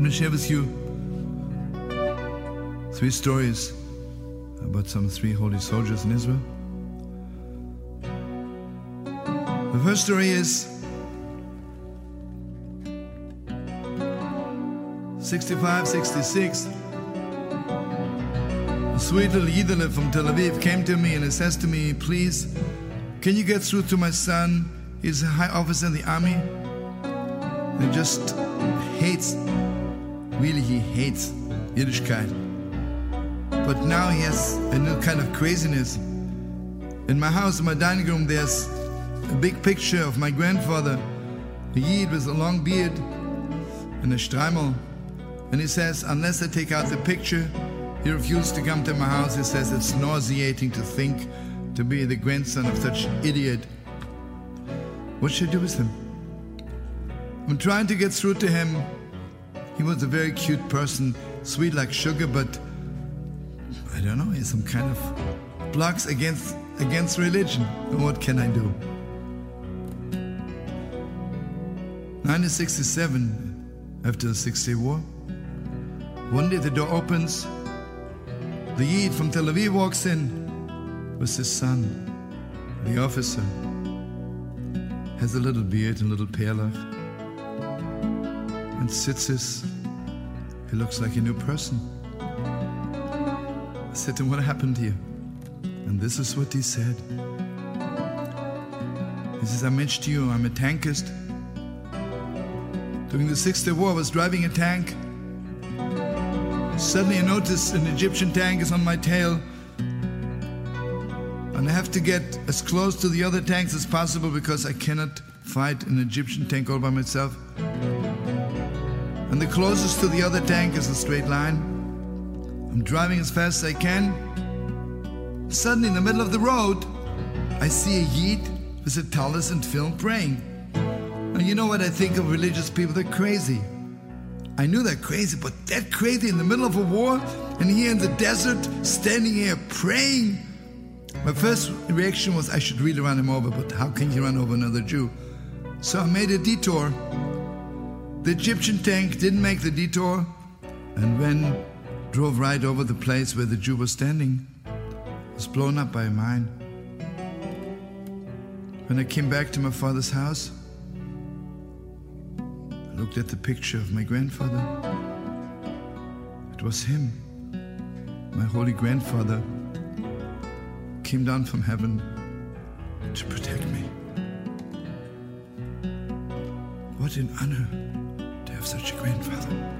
I'm going to share with you three stories about some three holy soldiers in Israel. The first story is 65, 66. A sweet little Yidele from Tel Aviv came to me and he says to me, Please, can you get through to my son? He's a high officer in the army. He just hates, really, he hates Yiddishkeit. But now he has a new kind of craziness. In my house, in my dining room, there's a big picture of my grandfather, a Yid with a long beard and a streimel. And he says, unless I take out the picture, he refused to come to my house. He says it's nauseating to think to be the grandson of such idiot. What should I do with him? I'm trying to get through to him. He was a very cute person, sweet like sugar, but I don't know, he's some kind of blocks against against religion. What can I do? 1967, after the Six Day War, one day the door opens. The Yid from Tel Aviv walks in with his son, the officer. Has a little beard and a little perlach. And sits his. He looks like a new person. I said to him, What happened to you? And this is what he said. He says, I mentioned to you, I'm a tankist. During the Six Day War, I was driving a tank. Suddenly, I notice an Egyptian tank is on my tail. And I have to get as close to the other tanks as possible because I cannot fight an Egyptian tank all by myself. And the closest to the other tank is a straight line. I'm driving as fast as I can. Suddenly, in the middle of the road, I see a Yid with a tallis and tefillin praying. And you know what I think of religious people? They're crazy. I knew they're crazy, but that crazy in the middle of a war and here in the desert, standing here praying. My first reaction was I should really run him over, but how can you run over another Jew? So I made a detour. The Egyptian tank didn't make the detour and when drove right over the place where the Jew was standing. Was blown up by a mine. When I came back to my father's house, I looked at the picture of my grandfather. It was him, my holy grandfather, came down from heaven to protect me. What an honor have such a grandfather.